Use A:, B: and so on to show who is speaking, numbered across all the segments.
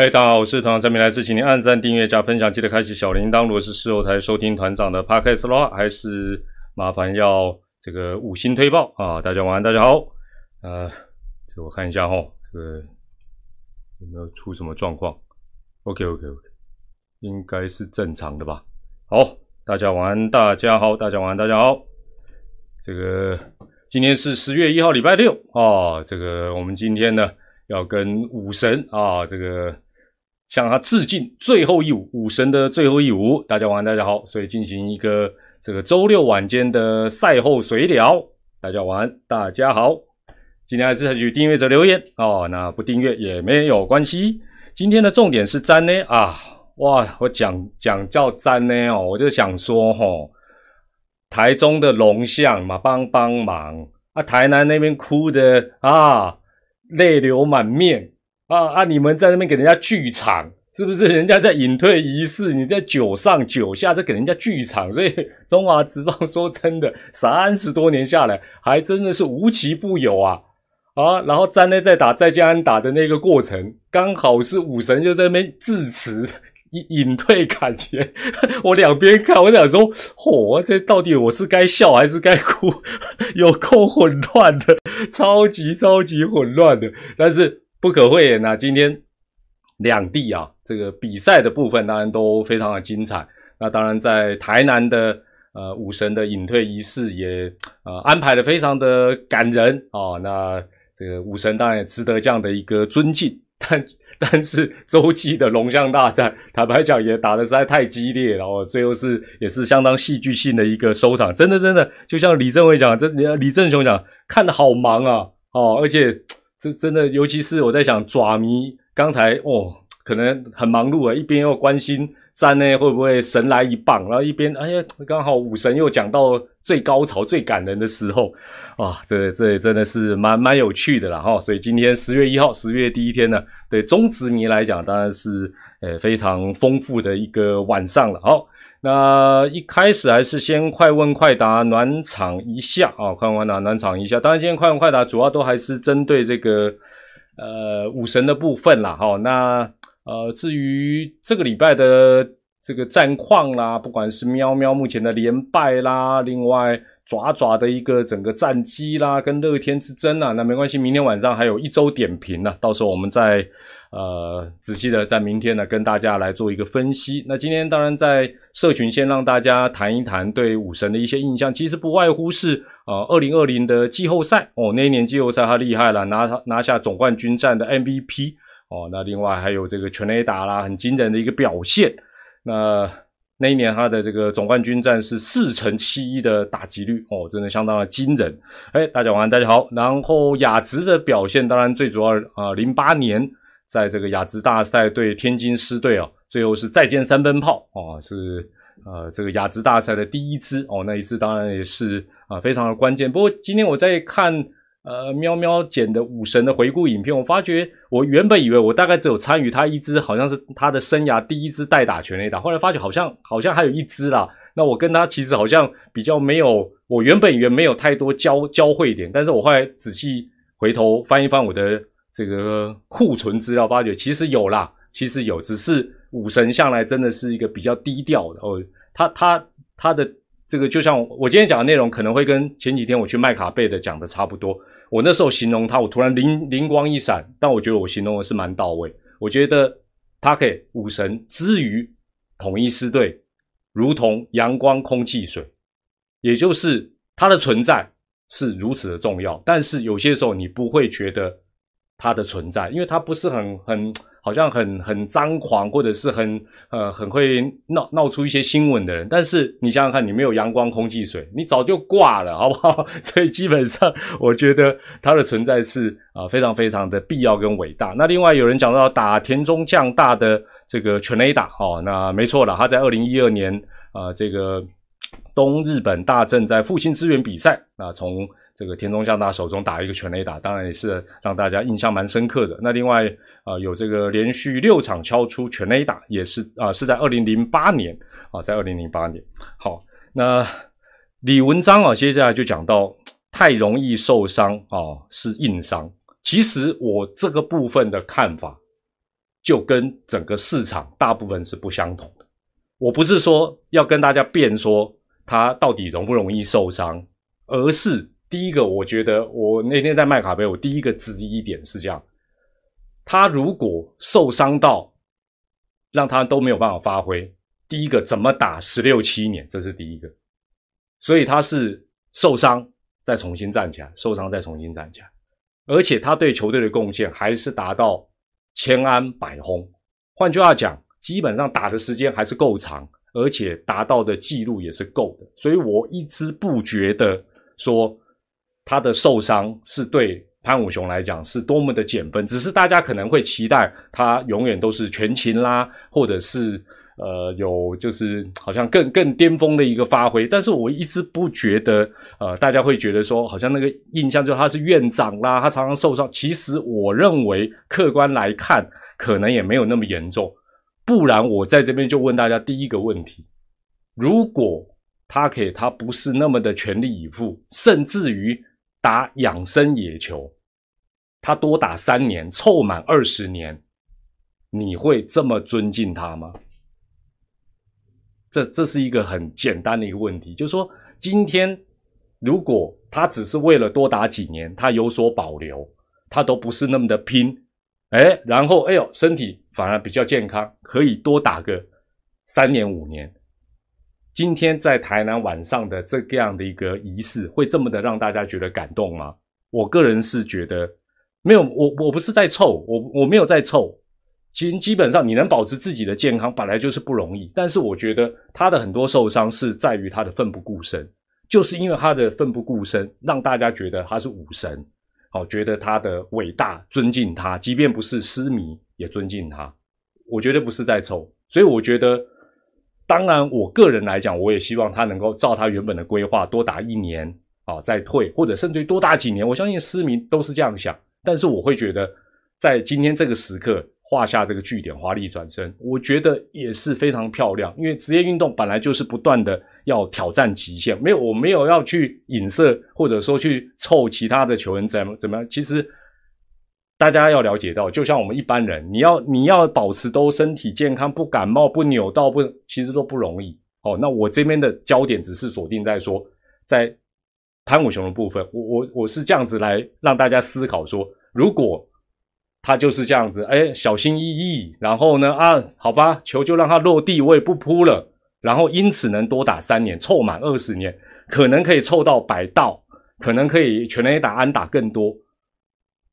A: 嗨，大家好，我是团长张明来，是请您按赞、订阅、加分享，记得开启小铃铛。如果是事后台收听团长的 podcast 的话，还是麻烦要这个五星推报啊！大家晚安，大家好。呃，这我看一下哈，这个有没有出什么状况？OK，OK，OK，应该是正常的吧。好，大家晚安，大家好，大家晚安，大家好。这个今天是十月一号，礼拜六啊。这个我们今天呢？要跟武神啊，这个向他致敬，最后一舞，武神的最后一舞。大家晚安，大家好，所以进行一个这个周六晚间的赛后随聊。大家晚安，大家好。今天还是采取订阅者留言哦，那不订阅也没有关系。今天的重点是詹呢啊，哇，我讲讲叫詹呢哦，我就想说吼，台中的龙象嘛，帮帮忙啊，台南那边哭的啊。泪流满面啊啊！你们在那边给人家剧场，是不是？人家在隐退仪式，你在九上九下，在给人家剧场。所以 中华职棒说真的，三十多年下来，还真的是无奇不有啊啊！然后站内在打在家打的那个过程，刚好是武神就在那边致辞。隐隐退感觉，我两边看，我想说，嚯，这到底我是该笑还是该哭？有够混乱的，超级超级混乱的。但是不可讳言呐，今天两地啊，这个比赛的部分当然都非常的精彩。那当然在台南的呃武神的隐退仪式也呃安排的非常的感人啊。那这个武神当然也值得这样的一个尊敬，但。但是周期的龙象大战，坦白讲也打的实在太激烈，然后最后是也是相当戏剧性的一个收场。真的真的，就像李正伟讲，这李正雄讲，看的好忙啊，哦，而且这真的，尤其是我在想爪迷刚才哦，可能很忙碌啊，一边又关心战呢会不会神来一棒，然后一边哎呀，刚好武神又讲到最高潮、最感人的时候。哇，这这真的是蛮蛮有趣的了哈，所以今天十月一号，十月第一天呢，对中职迷来讲，当然是呃非常丰富的一个晚上了。好，那一开始还是先快问快答暖场一下啊，快问快答暖场一下。当然，今天快问快答主要都还是针对这个呃武神的部分啦。哈，那呃至于这个礼拜的这个战况啦，不管是喵喵目前的连败啦，另外。爪爪的一个整个战绩啦，跟乐天之争啊，那没关系，明天晚上还有一周点评呢，到时候我们再呃仔细的在明天呢跟大家来做一个分析。那今天当然在社群先让大家谈一谈对武神的一些印象，其实不外乎是呃二零二零的季后赛哦，那一年季后赛他厉害了，拿拿下总冠军战的 MVP 哦，那另外还有这个全垒打啦，很惊人的一个表现，那。那一年他的这个总冠军战是四成七一的打击率哦，真的相当的惊人。哎，大家晚安，大家好。然后雅直的表现，当然最主要啊，零八年在这个雅直大赛对天津狮队哦，最后是再见三分炮哦，是呃这个雅直大赛的第一支哦，那一次当然也是啊非常的关键。不过今天我在看。呃，喵喵剪的武神的回顾影片，我发觉我原本以为我大概只有参与他一支，好像是他的生涯第一支代打全垒打，后来发觉好像好像还有一支啦。那我跟他其实好像比较没有，我原本以为没有太多交交汇点，但是我后来仔细回头翻一翻我的这个库存资料，发觉其实有啦，其实有，只是武神向来真的是一个比较低调的哦，他他他的。这个就像我今天讲的内容，可能会跟前几天我去麦卡贝的讲的差不多。我那时候形容他，我突然灵灵光一闪，但我觉得我形容的是蛮到位。我觉得他可以武神之于统一师队，如同阳光、空气、水，也就是它的存在是如此的重要。但是有些时候你不会觉得它的存在，因为它不是很很。好像很很张狂，或者是很呃很会闹闹出一些新闻的人，但是你想想看，你没有阳光、空气、水，你早就挂了，好不好？所以基本上，我觉得它的存在是啊非常非常的必要跟伟大。那另外有人讲到打田中将大的这个全垒打哦，那没错了，他在二零一二年啊这个东日本大正在复兴资源比赛啊从。这个田中将大手中打一个全垒打，当然也是让大家印象蛮深刻的。那另外啊，有这个连续六场敲出全垒打，也是啊，是在二零零八年啊，在二零零八年。好，那李文章啊，接下来就讲到太容易受伤啊，是硬伤。其实我这个部分的看法，就跟整个市场大部分是不相同的。我不是说要跟大家辩说他到底容不容易受伤，而是第一个，我觉得我那天在麦卡贝，我第一个质疑一点是这样：他如果受伤到让他都没有办法发挥，第一个怎么打十六七年，这是第一个。所以他是受伤再重新站起来，受伤再重新站起来，而且他对球队的贡献还是达到千安百轰。换句话讲，基本上打的时间还是够长，而且达到的记录也是够的。所以我一直不觉得说他的受伤是对潘武雄来讲是多么的减分，只是大家可能会期待他永远都是全勤啦，或者是。呃，有就是好像更更巅峰的一个发挥，但是我一直不觉得，呃，大家会觉得说，好像那个印象就他是院长啦，他常常受伤。其实我认为客观来看，可能也没有那么严重。不然我在这边就问大家第一个问题：如果他可以，他不是那么的全力以赴，甚至于打养生野球，他多打三年，凑满二十年，你会这么尊敬他吗？这这是一个很简单的一个问题，就是说，今天如果他只是为了多打几年，他有所保留，他都不是那么的拼，哎，然后哎呦，身体反而比较健康，可以多打个三年五年。今天在台南晚上的这样的一个仪式，会这么的让大家觉得感动吗？我个人是觉得没有，我我不是在凑，我我没有在凑。其实基本上你能保持自己的健康本来就是不容易，但是我觉得他的很多受伤是在于他的奋不顾身，就是因为他的奋不顾身，让大家觉得他是武神，好，觉得他的伟大，尊敬他，即便不是私迷也尊敬他。我觉得不是在凑，所以我觉得，当然我个人来讲，我也希望他能够照他原本的规划多打一年啊，再退，或者甚至多打几年。我相信私迷都是这样想，但是我会觉得在今天这个时刻。画下这个句点，华丽转身，我觉得也是非常漂亮。因为职业运动本来就是不断的要挑战极限，没有，我没有要去影射或者说去凑其他的球员怎么怎么样。其实大家要了解到，就像我们一般人，你要你要保持都身体健康，不感冒，不扭到，不其实都不容易。哦，那我这边的焦点只是锁定在说，在潘武雄的部分，我我我是这样子来让大家思考说，如果。他就是这样子，哎，小心翼翼，然后呢，啊，好吧，球就让他落地，我也不扑了，然后因此能多打三年，凑满二十年，可能可以凑到百道，可能可以全垒打安打更多。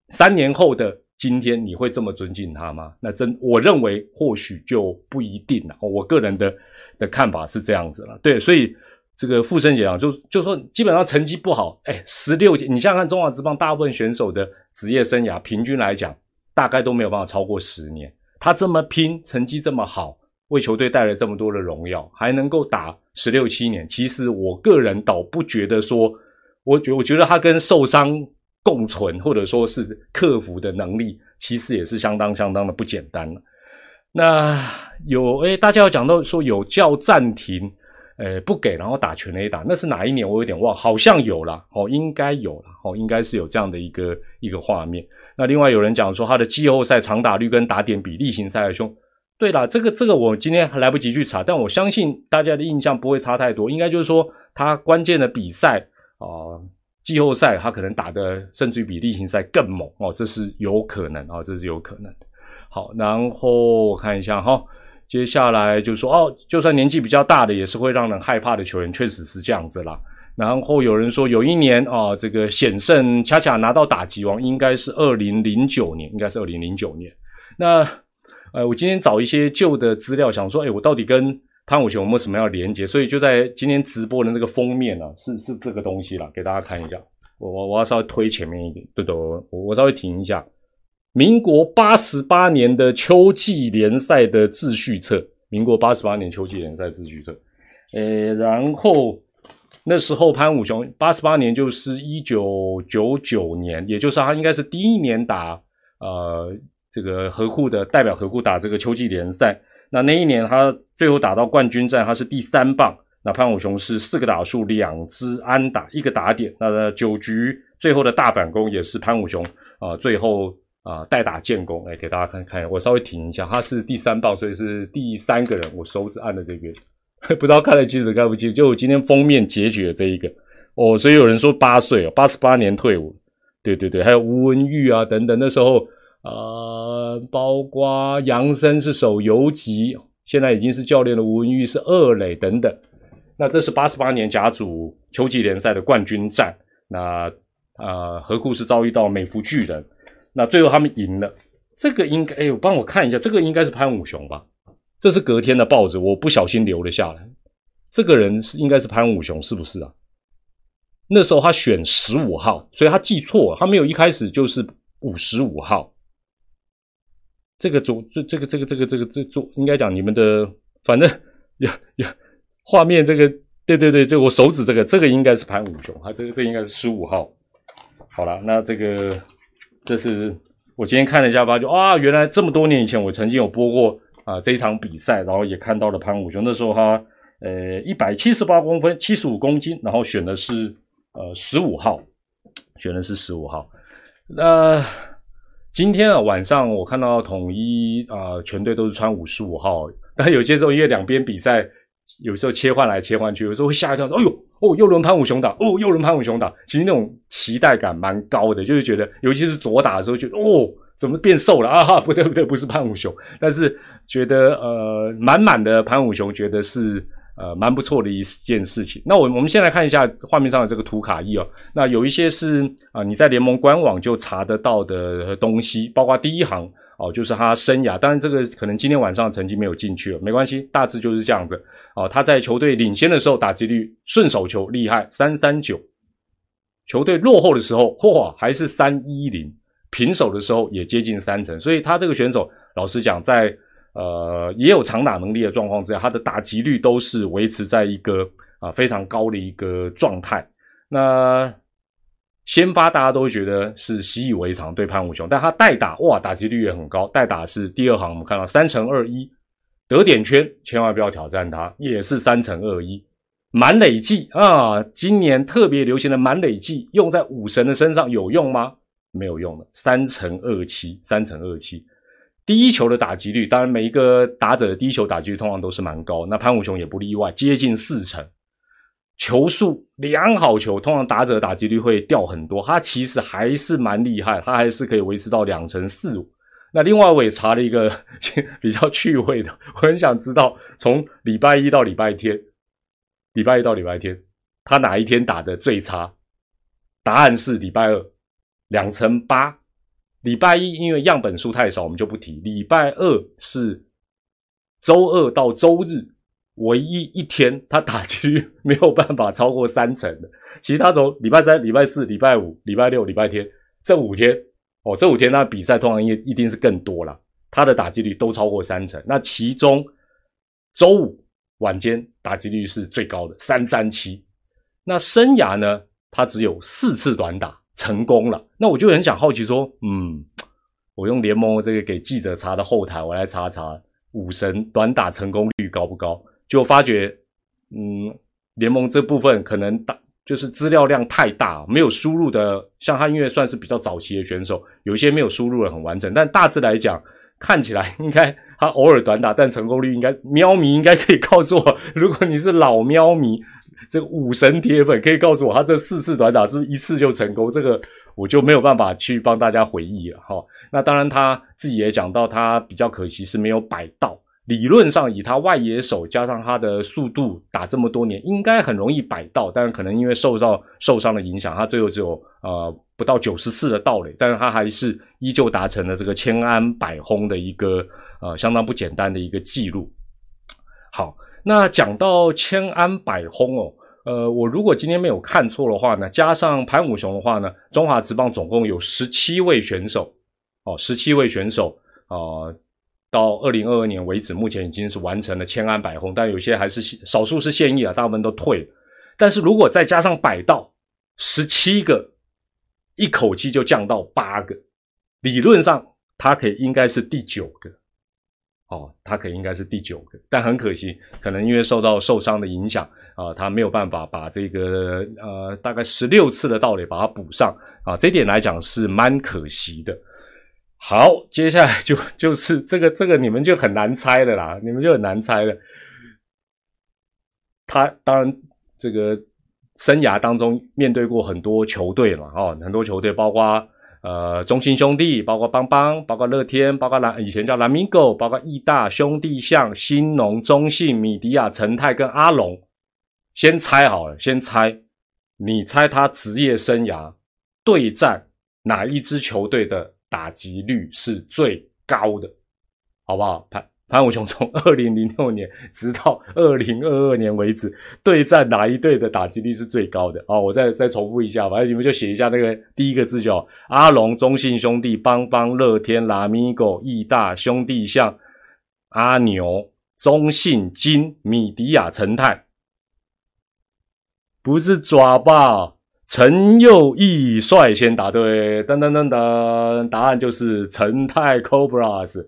A: 三年后的今天，你会这么尊敬他吗？那真，我认为或许就不一定了。我个人的的看法是这样子了。对，所以这个傅生姐啊，就就说基本上成绩不好，哎，十六届，你想想看，中华职棒大部分选手的职业生涯平均来讲。大概都没有办法超过十年。他这么拼，成绩这么好，为球队带来这么多的荣耀，还能够打十六七年。其实我个人倒不觉得说，我觉我觉得他跟受伤共存，或者说是克服的能力，其实也是相当相当的不简单了。那有诶，大家要讲到说有叫暂停，诶不给，然后打全垒打，那是哪一年？我有点忘，好像有了哦，应该有了哦，应该是有这样的一个一个画面。那另外有人讲说他的季后赛长打率跟打点比例行赛还凶。对了，这个这个我今天还来不及去查，但我相信大家的印象不会差太多。应该就是说他关键的比赛啊，季后赛他可能打的甚至于比例行赛更猛哦，这是有可能啊，这是有可能。好，然后我看一下哈，接下来就说哦，就算年纪比较大的也是会让人害怕的球员，确实是这样子啦。然后有人说，有一年啊，这个险胜恰恰拿到打击王，应该是二零零九年，应该是二零零九年。那呃，我今天找一些旧的资料，想说，哎，我到底跟潘武雄为什么要连接？所以就在今天直播的那个封面呢，是是这个东西了，给大家看一下。我我我要稍微推前面一点，对的，我我稍微停一下。民国八十八年的秋季联赛的秩序册，民国八十八年秋季联赛秩序册，呃，然后。那时候潘武雄八十八年就是一九九九年，也就是他应该是第一年打呃这个河库的代表河库打这个秋季联赛。那那一年他最后打到冠军战，他是第三棒。那潘武雄是四个打数两支安打一个打点。那九局最后的大反攻也是潘武雄啊最后啊代打建功，来给大家看看。我稍微停一下，他是第三棒，所以是第三个人。我手指按的这边，不知道看得清楚看不清。就我今天封面截取的这一个哦，所以有人说八岁哦，八十八年退伍。对对对，还有吴文玉啊等等，那时候呃，包括杨森是守游击，现在已经是教练的吴文玉是二垒等等。那这是八十八年甲组秋季联赛的冠军战，那啊，何故是遭遇到美孚巨人，那最后他们赢了。这个应该，哎，我帮我看一下，这个应该是潘武雄吧？这是隔天的报纸，我不小心留了下来。这个人是应该是潘武雄，是不是啊？那时候他选十五号，所以他记错，了，他没有一开始就是五十五号。这个组，这这个这个这个这个这组，应该讲你们的，反正呀呀画面，这个对对对，这我手指这个，这个应该是潘武雄，他这个这应该是十五号。好了，那这个这是我今天看了一下，发现啊，原来这么多年以前我曾经有播过啊这一场比赛，然后也看到了潘武雄，那时候他呃一百七十八公分，七十五公斤，然后选的是。呃，十五号选的是十五号。那今天啊晚上我看到统一啊全队都是穿五十五号，但有些时候因为两边比赛，有时候切换来切换去，有时候会吓一跳，说：“哎呦，哦，又轮潘武雄打，哦，又轮潘武雄打。”其实那种期待感蛮高的，就是觉得，尤其是左打的时候，觉得哦，怎么变瘦了啊？哈，不对不对，不是潘武雄，但是觉得呃满满的潘武雄，觉得是。呃，蛮不错的一件事情。那我我们先来看一下画面上的这个图卡一哦。那有一些是啊，你在联盟官网就查得到的东西，包括第一行哦，就是他生涯。当然，这个可能今天晚上成绩没有进去了，没关系，大致就是这样子哦。他在球队领先的时候打击率顺手球厉害三三九，球队落后的时候嚯还是三一零，平手的时候也接近三成。所以他这个选手，老实讲在。呃，也有长打能力的状况之下，他的打击率都是维持在一个啊非常高的一个状态。那先发大家都会觉得是习以为常对潘武雄，但他代打哇打击率也很高，代打是第二行，我们看到三乘二一得点圈，千万不要挑战他，也是三乘二一满累计啊。今年特别流行的满累计用在武神的身上有用吗？没有用的，三乘二七，三乘二七。第一球的打击率，当然每一个打者的第一球打击率通常都是蛮高，那潘武雄也不例外，接近四成。球速良好球，通常打者打击率会掉很多，他其实还是蛮厉害，他还是可以维持到两成四五。那另外我也查了一个 比较趣味的，我很想知道从礼拜一到礼拜天，礼拜一到礼拜天，他哪一天打的最差？答案是礼拜二，两成八。礼拜一因为样本数太少，我们就不提。礼拜二是周二到周日唯一一天，他打击率没有办法超过三成的。其他从礼拜三、礼拜四、礼拜五、礼拜六、礼拜天这五天，哦，这五天那比赛通常也一定是更多了，他的打击率都超过三成。那其中周五晚间打击率是最高的三三七。那生涯呢，他只有四次短打。成功了，那我就很想好奇说，嗯，我用联盟这个给记者查的后台，我来查查武神短打成功率高不高？就发觉，嗯，联盟这部分可能打就是资料量太大，没有输入的，像他因为算是比较早期的选手，有一些没有输入的很完整，但大致来讲，看起来应该他偶尔短打，但成功率应该喵迷应该可以告诉我，如果你是老喵迷。这个武神铁粉可以告诉我，他这四次短打是不是一次就成功？这个我就没有办法去帮大家回忆了哈。那当然他自己也讲到，他比较可惜是没有摆到。理论上以他外野手加上他的速度打这么多年，应该很容易摆到。但是可能因为受到受伤的影响，他最后只有呃不到九十次的盗垒，但是他还是依旧达成了这个千安百轰的一个呃相当不简单的一个记录。好。那讲到千安百轰哦，呃，我如果今天没有看错的话呢，加上潘武雄的话呢，中华职棒总共有十七位选手哦，十七位选手啊，到二零二二年为止，目前已经是完成了千安百轰，但有些还是少数是现役啊，大部分都退了。但是如果再加上百道，十七个，一口气就降到八个，理论上他可以应该是第九个。哦，他可以应该是第九个，但很可惜，可能因为受到受伤的影响啊，他没有办法把这个呃大概十六次的道理把它补上啊，这点来讲是蛮可惜的。好，接下来就 就是这个这个你们就很难猜的啦，你们就很难猜了。他当然这个生涯当中面对过很多球队嘛，哦，很多球队包括呃中信兄弟，包括邦邦，包括乐天，包括蓝以前叫蓝米狗，包括义大兄弟象、新农、中信、米迪亚、陈泰跟阿龙。先猜好了，先猜，你猜他职业生涯对战哪一支球队的？打击率是最高的，好不好？潘潘武雄从二零零六年直到二零二二年为止，对战哪一队的打击率是最高的？哦，我再再重复一下，反正你们就写一下那个第一个字就好。阿龙、中信兄弟、邦邦、乐天、拉米狗、义大兄弟、像阿牛、中信金、米迪亚、陈泰，不是抓吧？陈佑义率先答对，噔噔噔噔，答案就是陈泰 Cobras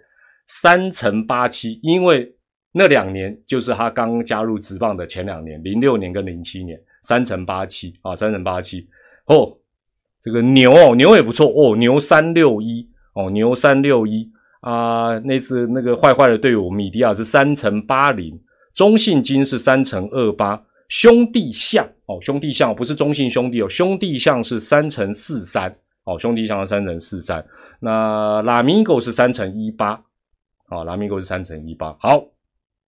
A: 三乘八七，因为那两年就是他刚加入职棒的前两年，零六年跟零七年，三乘八七啊，三乘八七哦，这个牛哦，牛也不错哦，牛三六一哦，牛三六一啊，那次那个坏坏的队伍米迪亚是三乘八零，中信金是三乘二八。兄弟象哦，兄弟象不是中性兄弟哦，兄弟象是三乘四三哦，兄弟象是三乘四三。那拉米狗是三乘一八，哦，拉米狗是三乘一八。好，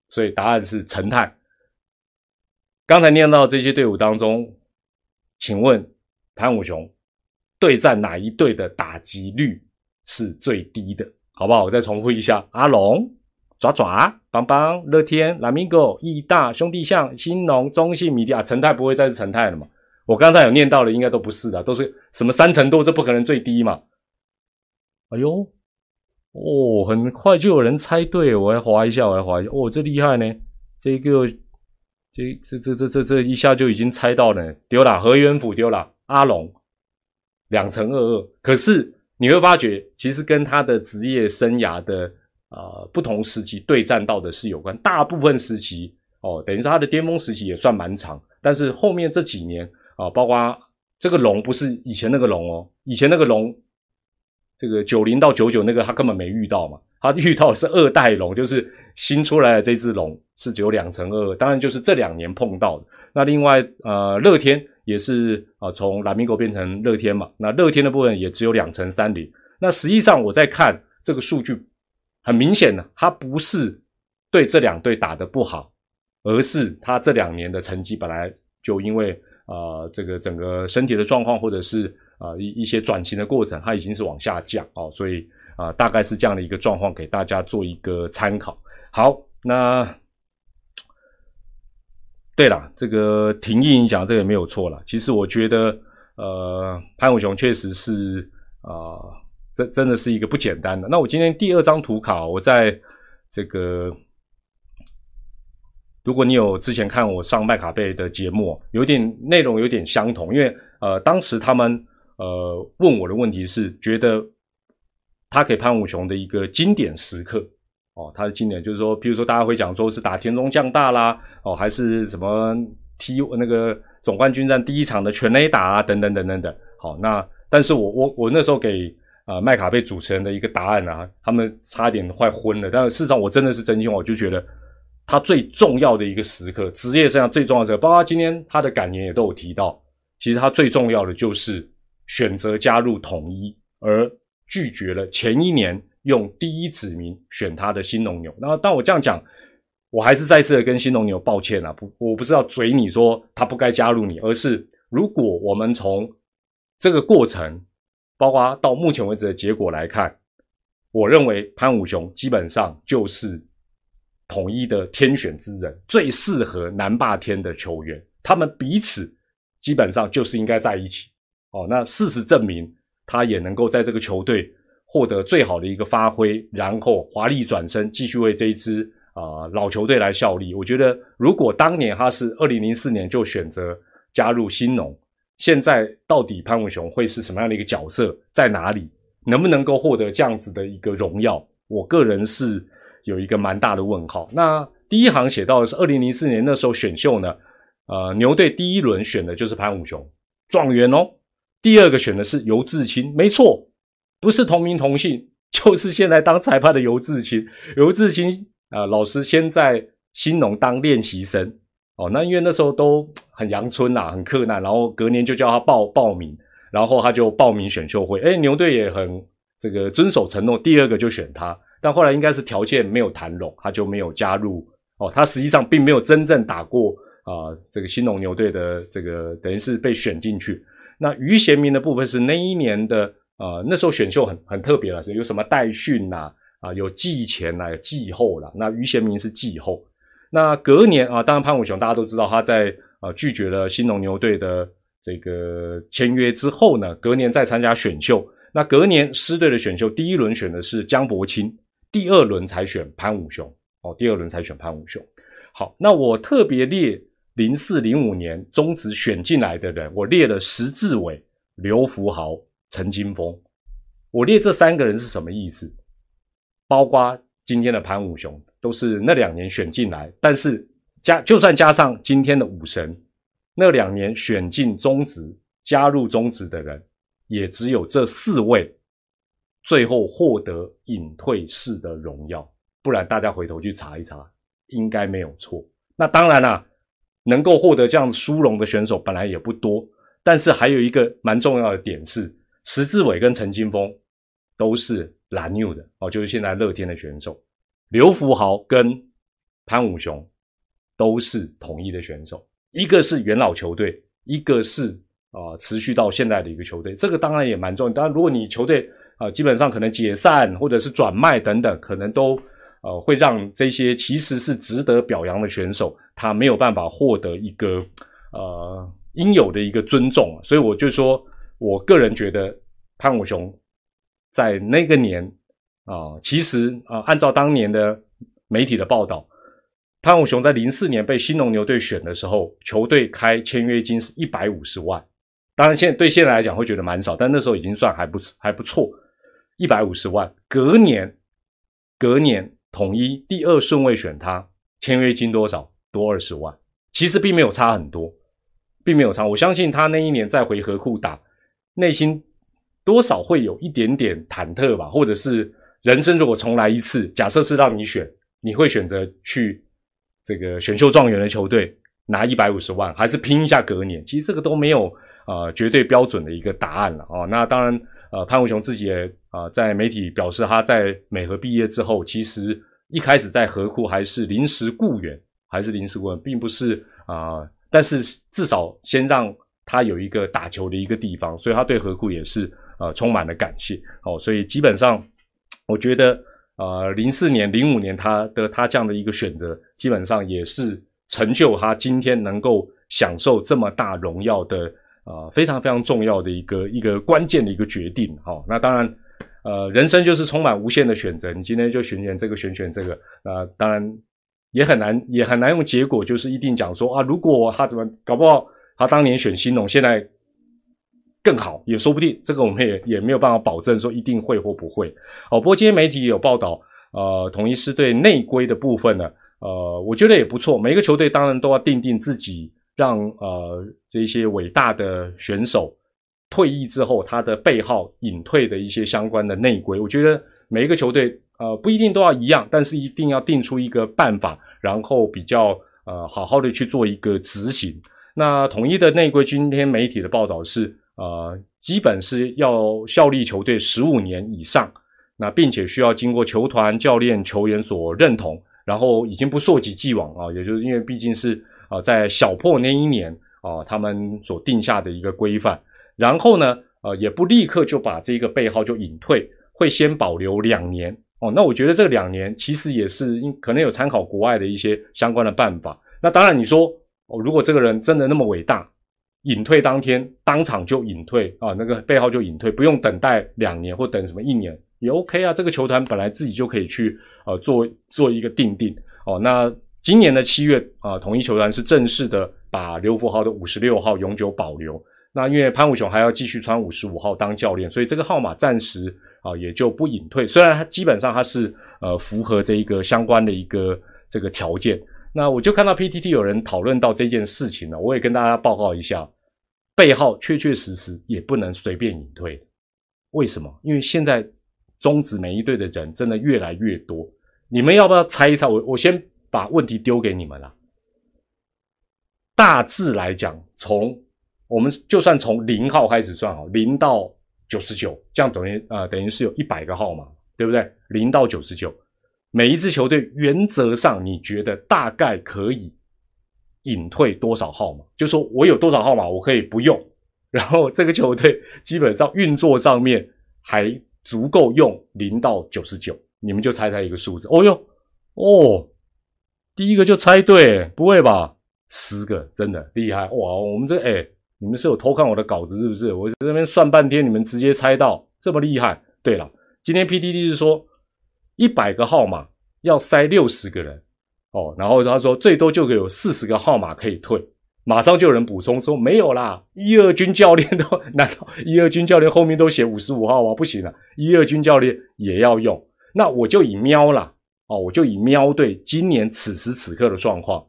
A: 所以答案是陈泰。刚才念到这些队伍当中，请问潘武雄对战哪一队的打击率是最低的？好不好？我再重复一下，阿龙。爪爪、邦邦、乐天、蓝米狗、义大兄弟象、新农、中信、米迪亚、陈泰不会再是陈泰了嘛？我刚才有念到的，应该都不是的，都是什么三成多，这不可能最低嘛？哎呦，哦，很快就有人猜对，我来划一下，我来划一下，哦，这厉害呢，这个，这这这这这这一下就已经猜到了，丢了，何元甫丢了，阿龙两成二二，可是你会发觉，其实跟他的职业生涯的。啊，不同时期对战到的是有关，大部分时期哦，等于说他的巅峰时期也算蛮长，但是后面这几年啊，包括这个龙不是以前那个龙哦，以前那个龙，这个九零到九九那个他根本没遇到嘛，他遇到是二代龙，就是新出来的这只龙是只有两乘二，当然就是这两年碰到的。那另外呃，乐天也是啊，从蓝明狗变成乐天嘛，那乐天的部分也只有两乘三零。那实际上我在看这个数据。很明显的，他不是对这两队打的不好，而是他这两年的成绩本来就因为啊这个整个身体的状况，或者是啊一一些转型的过程，他已经是往下降哦，所以啊大概是这样的一个状况，给大家做一个参考。好，那对了，这个停役影响这个没有错了。其实我觉得，呃，潘伟雄确实是啊。这真的是一个不简单的。那我今天第二张图卡，我在这个，如果你有之前看我上麦卡贝的节目，有点内容有点相同，因为呃，当时他们呃问我的问题是，觉得他给潘武雄的一个经典时刻哦，他的经典就是说，比如说大家会讲说是打田中将大啦，哦，还是什么踢那个总冠军战第一场的全垒打啊，等等等等等。好，那但是我我我那时候给。啊，麦卡贝主持人的一个答案啊，他们差点快昏了。但是事实上，我真的是真心，我就觉得他最重要的一个时刻，职业生涯最重要的时刻，包括今天他的感言也都有提到。其实他最重要的就是选择加入统一，而拒绝了前一年用第一指名选他的新农牛。那但我这样讲，我还是再次的跟新农牛抱歉啊，不，我不是要嘴你说他不该加入你，而是如果我们从这个过程。包括到目前为止的结果来看，我认为潘武雄基本上就是统一的天选之人，最适合南霸天的球员。他们彼此基本上就是应该在一起。哦，那事实证明，他也能够在这个球队获得最好的一个发挥，然后华丽转身，继续为这一支啊老球队来效力。我觉得，如果当年他是二零零四年就选择加入新农。现在到底潘文雄会是什么样的一个角色，在哪里，能不能够获得这样子的一个荣耀？我个人是有一个蛮大的问号。那第一行写到的是二零零四年那时候选秀呢，呃，牛队第一轮选的就是潘武雄状元哦，第二个选的是尤志清，没错，不是同名同姓，就是现在当裁判的尤志清。尤志清啊，老师先在新农当练习生哦。那因为那时候都很阳春呐，很困难，然后隔年就叫他报报名，然后他就报名选秀会。哎，牛队也很这个遵守承诺，第二个就选他。但后来应该是条件没有谈拢，他就没有加入哦。他实际上并没有真正打过啊，这个新农牛队的这个等于是被选进去。那于贤明的部分是那一年的啊，那时候选秀很很特别了，是有什么代训呐啊，有季前呐，有季后啦。那于贤明是季后。那隔年啊，当然潘武雄大家都知道他在啊拒绝了新农牛队的这个签约之后呢，隔年再参加选秀。那隔年狮队的选秀第一轮选的是江伯清。第二轮才选潘武雄哦，第二轮才选潘武雄。好，那我特别列零四零五年中职选进来的人，我列了石志伟、刘福豪、陈金峰。我列这三个人是什么意思？包括今天的潘武雄，都是那两年选进来，但是加就算加上今天的武神，那两年选进中职、加入中职的人，也只有这四位。最后获得隐退式的荣耀，不然大家回头去查一查，应该没有错。那当然啦，能够获得这样殊荣的选手本来也不多，但是还有一个蛮重要的点是，石志伟跟陈金峰都是蓝牛的哦，就是现在乐天的选手。刘福豪跟潘武雄都是统一的选手，一个是元老球队，一个是啊持续到现在的一个球队。这个当然也蛮重要。当然，如果你球队，啊，基本上可能解散或者是转卖等等，可能都呃会让这些其实是值得表扬的选手，他没有办法获得一个呃应有的一个尊重。所以我就说，我个人觉得潘武雄在那个年啊，其实啊，按照当年的媒体的报道，潘武雄在零四年被新农牛队选的时候，球队开签约金是一百五十万。当然，现对现在来讲会觉得蛮少，但那时候已经算还不还不错。一百五十万，隔年，隔年统一第二顺位选他，签约金多少？多二十万。其实并没有差很多，并没有差。我相信他那一年再回河库打，内心多少会有一点点忐忑吧，或者是人生如果重来一次，假设是让你选，你会选择去这个选秀状元的球队拿一百五十万，还是拼一下隔年？其实这个都没有呃绝对标准的一个答案了哦。那当然。呃，潘武雄自己也啊，在媒体表示，他在美和毕业之后，其实一开始在河库还是临时雇员，还是临时雇员，并不是啊。但是至少先让他有一个打球的一个地方，所以他对河库也是呃充满了感谢。哦，所以基本上我觉得，呃，零四年、零五年他的他这样的一个选择，基本上也是成就他今天能够享受这么大荣耀的。呃，非常非常重要的一个一个关键的一个决定，哈。那当然，呃，人生就是充满无限的选择。你今天就选选这个，选选这个，那当然也很难，也很难用结果就是一定讲说啊，如果他怎么搞不好，他当年选新农，现在更好，也说不定。这个我们也也没有办法保证说一定会或不会。哦，不过今天媒体有报道，呃，统一师队内规的部分呢，呃，我觉得也不错。每一个球队当然都要定定自己。让呃这些伟大的选手退役之后，他的背号隐退的一些相关的内规，我觉得每一个球队呃不一定都要一样，但是一定要定出一个办法，然后比较呃好好的去做一个执行。那统一的内规，今天媒体的报道是呃基本是要效力球队十五年以上，那并且需要经过球团、教练、球员所认同，然后已经不溯及既往啊，也就是因为毕竟是。啊，在小破那一年啊，他们所定下的一个规范，然后呢，呃，也不立刻就把这个背号就隐退，会先保留两年哦。那我觉得这两年其实也是因可能有参考国外的一些相关的办法。那当然你说哦，如果这个人真的那么伟大，隐退当天当场就隐退啊，那个背号就隐退，不用等待两年或等什么一年也 OK 啊。这个球团本来自己就可以去呃做做一个定定哦。那今年的七月啊，统一球团是正式的把刘福豪的五十六号永久保留。那因为潘武雄还要继续穿五十五号当教练，所以这个号码暂时啊也就不隐退。虽然他基本上他是呃符合这一个相关的一个这个条件。那我就看到 PTT 有人讨论到这件事情了，我也跟大家报告一下，背号确确实实也不能随便隐退。为什么？因为现在中止每一队的人真的越来越多。你们要不要猜一猜？我我先把问题丢给你们了。大致来讲，从我们就算从零号开始算好，零到九十九，这样等于呃等于是有一百个号码，对不对？零到九十九，每一支球队原则上你觉得大概可以隐退多少号码？就说我有多少号码我可以不用，然后这个球队基本上运作上面还足够用零到九十九，你们就猜猜一个数字。哦哟，哦，第一个就猜对，不会吧？十个真的厉害哇！我们这哎，你们是有偷看我的稿子是不是？我在这边算半天，你们直接猜到这么厉害。对了，今天 PDD 是说一百个号码要塞六十个人哦，然后他说最多就有四十个号码可以退，马上就有人补充说没有啦，一二军教练都难道一二军教练后面都写五十五号吗？不行了，一二军教练也要用。那我就以喵啦哦，我就以喵队今年此时此刻的状况。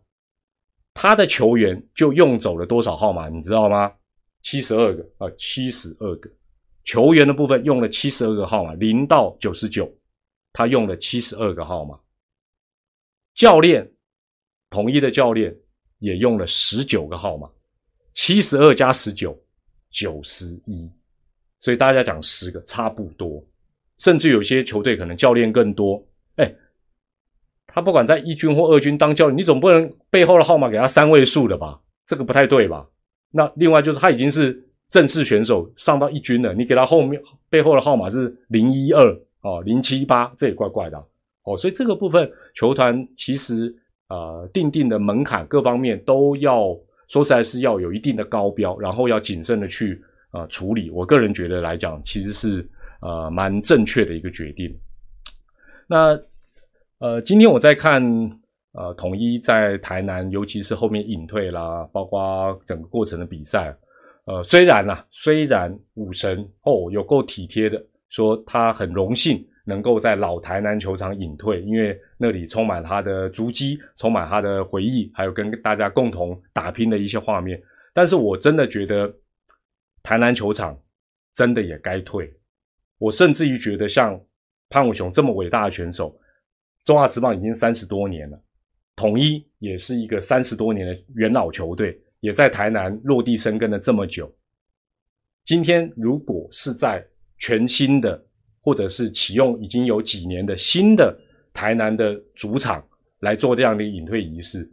A: 他的球员就用走了多少号码，你知道吗？七十二个啊，七十二个球员的部分用了七十二个号码，零到九十九，他用了七十二个号码。教练统一的教练也用了十九个号码，七十二加十九，九十一。所以大家讲十个差不多，甚至有些球队可能教练更多。哎。他不管在一军或二军当教练，你总不能背后的号码给他三位数的吧？这个不太对吧？那另外就是他已经是正式选手上到一军了，你给他后面背后的号码是零一二哦，零七八，这也怪怪的哦。所以这个部分球团其实呃定定的门槛各方面都要说实在是要有一定的高标，然后要谨慎的去呃处理。我个人觉得来讲，其实是呃蛮正确的一个决定。那。呃，今天我在看，呃，统一在台南，尤其是后面隐退啦，包括整个过程的比赛，呃，虽然呐，虽然武神哦有够体贴的，说他很荣幸能够在老台南球场隐退，因为那里充满他的足迹，充满他的回忆，还有跟大家共同打拼的一些画面。但是我真的觉得台南球场真的也该退，我甚至于觉得像潘武雄这么伟大的选手。中华职棒已经三十多年了，统一也是一个三十多年的元老球队，也在台南落地生根了这么久。今天如果是在全新的，或者是启用已经有几年的新的台南的主场来做这样的隐退仪式，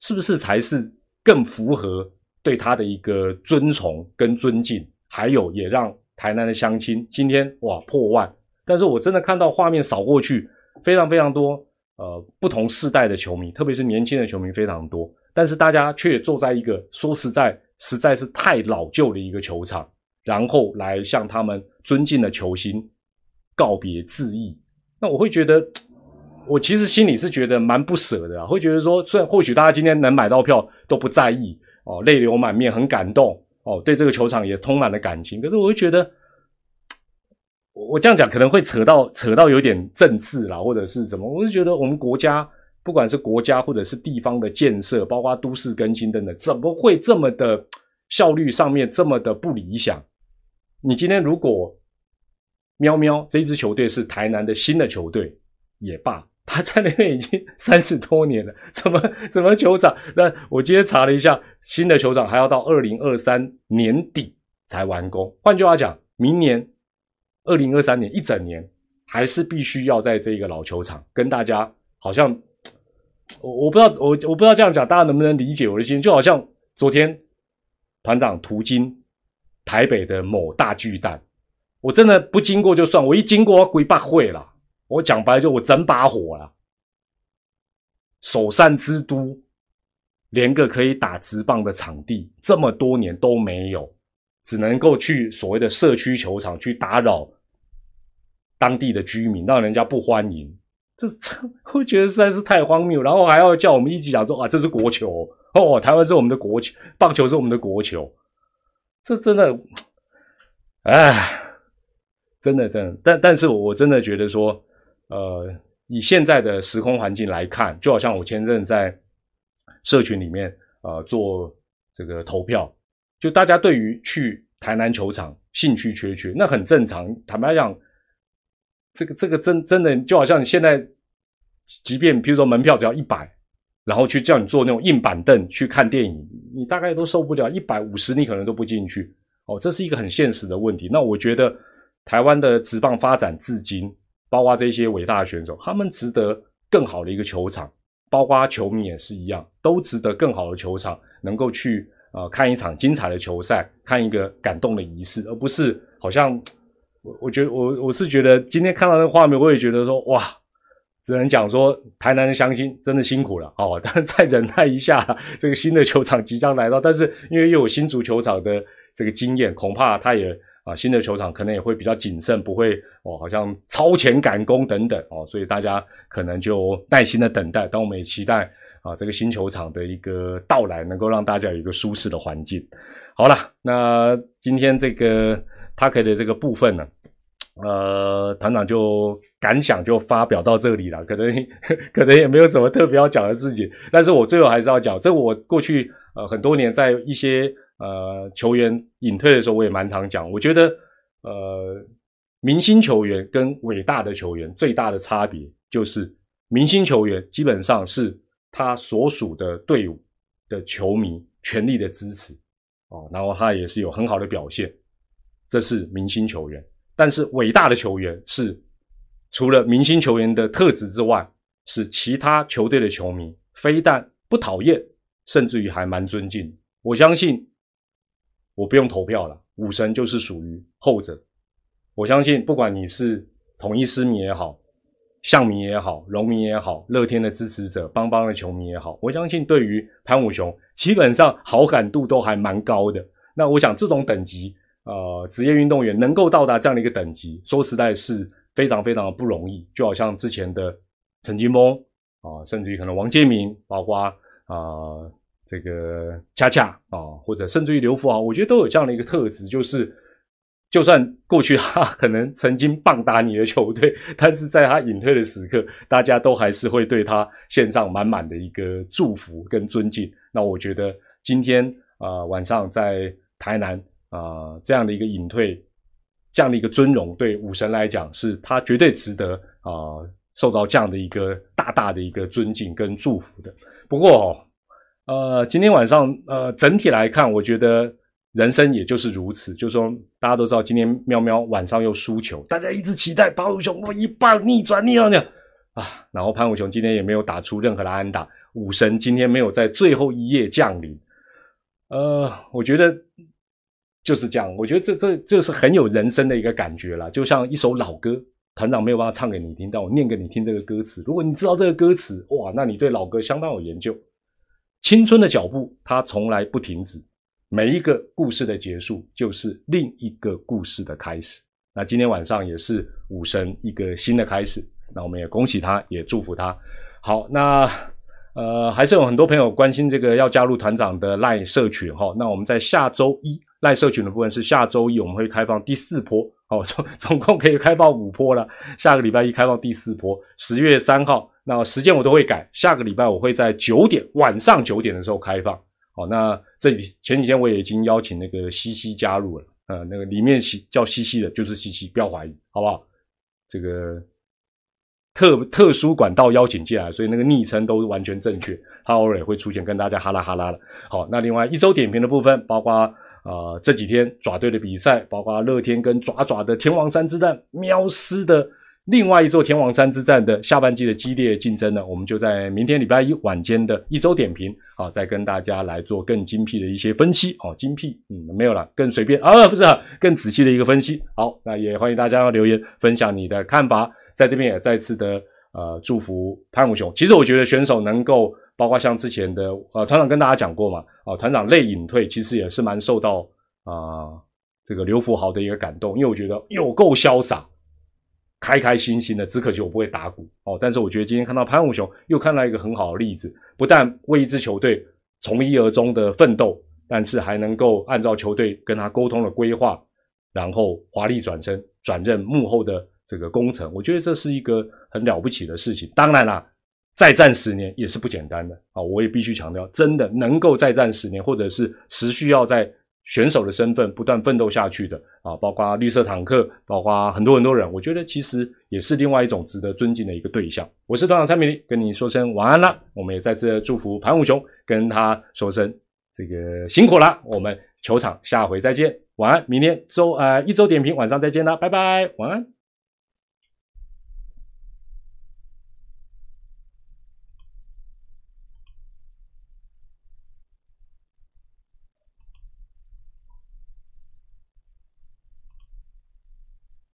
A: 是不是才是更符合对他的一个尊崇跟尊敬？还有也让台南的乡亲今天哇破万，但是我真的看到画面扫过去。非常非常多，呃，不同世代的球迷，特别是年轻的球迷非常多，但是大家却坐在一个说实在实在是太老旧的一个球场，然后来向他们尊敬的球星告别致意。那我会觉得，我其实心里是觉得蛮不舍的啊，会觉得说，虽然或许大家今天能买到票都不在意哦，泪流满面，很感动哦，对这个球场也充满了感情，可是我会觉得。我这样讲可能会扯到扯到有点政治啦，或者是怎么？我就觉得我们国家不管是国家或者是地方的建设，包括都市更新等等，怎么会这么的效率上面这么的不理想？你今天如果喵喵这支球队是台南的新的球队也罢，他在那边已经三十多年了，怎么怎么球场？那我今天查了一下，新的球场还要到二零二三年底才完工。换句话讲，明年。二零二三年一整年，还是必须要在这个老球场跟大家，好像我我不知道我我不知道这样讲大家能不能理解我的心，就好像昨天团长途经台北的某大巨蛋，我真的不经过就算，我一经过我鬼把会了，我讲白就我整把火了，首善之都，连个可以打直棒的场地这么多年都没有。只能够去所谓的社区球场去打扰当地的居民，让人家不欢迎，这这 我觉得实在是太荒谬。然后还要叫我们一起讲说啊，这是国球哦，台湾是我们的国球，棒球是我们的国球，这真的，哎，真的真的，但但是我真的觉得说，呃，以现在的时空环境来看，就好像我前阵在社群里面呃做这个投票。就大家对于去台南球场兴趣缺缺，那很正常。坦白讲，这个这个真真的就好像你现在，即便比如说门票只要一百，然后去叫你坐那种硬板凳去看电影，你大概都受不了一百五十，你可能都不进去哦，这是一个很现实的问题。那我觉得台湾的职棒发展至今，包括这些伟大的选手，他们值得更好的一个球场，包括球迷也是一样，都值得更好的球场，能够去呃看一场精彩的球赛，看一个感动的仪式，而不是好像。我我觉得我我是觉得今天看到那个画面，我也觉得说哇，只能讲说台南的乡亲真的辛苦了哦，但再忍耐一下，这个新的球场即将来到，但是因为又有新足球场的这个经验，恐怕他也啊新的球场可能也会比较谨慎，不会哦好像超前赶工等等哦，所以大家可能就耐心的等待，但我们也期待啊这个新球场的一个到来，能够让大家有一个舒适的环境。好了，那今天这个。他可以的这个部分呢，呃，团长就感想就发表到这里了，可能 可能也没有什么特别要讲的事情，但是我最后还是要讲，这我过去呃很多年在一些呃球员隐退的时候，我也蛮常讲，我觉得呃明星球员跟伟大的球员最大的差别就是，明星球员基本上是他所属的队伍的球迷全力的支持哦，然后他也是有很好的表现。这是明星球员，但是伟大的球员是除了明星球员的特质之外，是其他球队的球迷非但不讨厌，甚至于还蛮尊敬。我相信，我不用投票了，武神就是属于后者。我相信，不管你是统一狮迷也好，象迷也好，龙迷也好，乐天的支持者，邦邦的球迷也好，我相信对于潘武雄，基本上好感度都还蛮高的。那我想，这种等级。呃，职业运动员能够到达这样的一个等级，说实在是非常非常的不容易。就好像之前的陈金峰啊，甚至于可能王建民，包括啊这个恰恰啊，或者甚至于刘福豪，我觉得都有这样的一个特质，就是就算过去他可能曾经棒打你的球队，但是在他隐退的时刻，大家都还是会对他献上满满的一个祝福跟尊敬。那我觉得今天啊晚上在台南。啊，这样的一个隐退，这样的一个尊荣，对武神来讲，是他绝对值得啊，受到这样的一个大大的一个尊敬跟祝福的。不过，呃，今天晚上，呃，整体来看，我觉得人生也就是如此，就是说，大家都知道，今天喵喵晚上又输球，大家一直期待潘武雄一棒逆转逆转啊，然后潘武雄今天也没有打出任何的安打，武神今天没有在最后一夜降临，呃，我觉得。就是这样，我觉得这这这是很有人生的一个感觉了，就像一首老歌，团长没有办法唱给你听，但我念给你听这个歌词。如果你知道这个歌词，哇，那你对老歌相当有研究。青春的脚步，它从来不停止，每一个故事的结束，就是另一个故事的开始。那今天晚上也是武神一个新的开始，那我们也恭喜他，也祝福他。好，那呃，还是有很多朋友关心这个要加入团长的赖社群哈，那我们在下周一。赖社群的部分是下周一我们会开放第四波哦，总 总共可以开放五波了。下个礼拜一开放第四波，十月三号，那时间我都会改。下个礼拜我会在九点晚上九点的时候开放。好，那这里前几天我也已经邀请那个西西加入了，呃，那个里面西叫西西的，就是西西，不要怀疑，好不好？这个特特殊管道邀请进来，所以那个昵称都完全正确，他偶尔也会出现跟大家哈拉哈拉的。好，那另外一周点评的部分，包括。啊，这几天爪队的比赛，包括乐天跟爪爪的天王山之战，喵师的另外一座天王山之战的下半季的激烈竞争呢，我们就在明天礼拜一晚间的一周点评，啊，再跟大家来做更精辟的一些分析，哦，精辟，嗯，没有了，更随便 啊，不是，更仔细的一个分析。好，那也欢迎大家留言分享你的看法，在这边也再次的呃祝福潘武雄。其实我觉得选手能够。包括像之前的呃团长跟大家讲过嘛，啊团长泪隐退，其实也是蛮受到啊这个刘福豪的一个感动，因为我觉得有够潇洒，开开心心的，只可惜我不会打鼓哦。但是我觉得今天看到潘武雄又看到一个很好的例子，不但为一支球队从一而终的奋斗，但是还能够按照球队跟他沟通的规划，然后华丽转身转任幕后的这个工程，我觉得这是一个很了不起的事情。当然啦。再战十年也是不简单的啊！我也必须强调，真的能够再战十年，或者是持续要在选手的身份不断奋斗下去的啊，包括绿色坦克，包括很多很多人，我觉得其实也是另外一种值得尊敬的一个对象。我是团长蔡明，跟你说声晚安啦。我们也再次祝福潘武雄，跟他说声这个辛苦了。我们球场下回再见，晚安。明天周呃一周点评晚上再见啦，拜拜，晚安。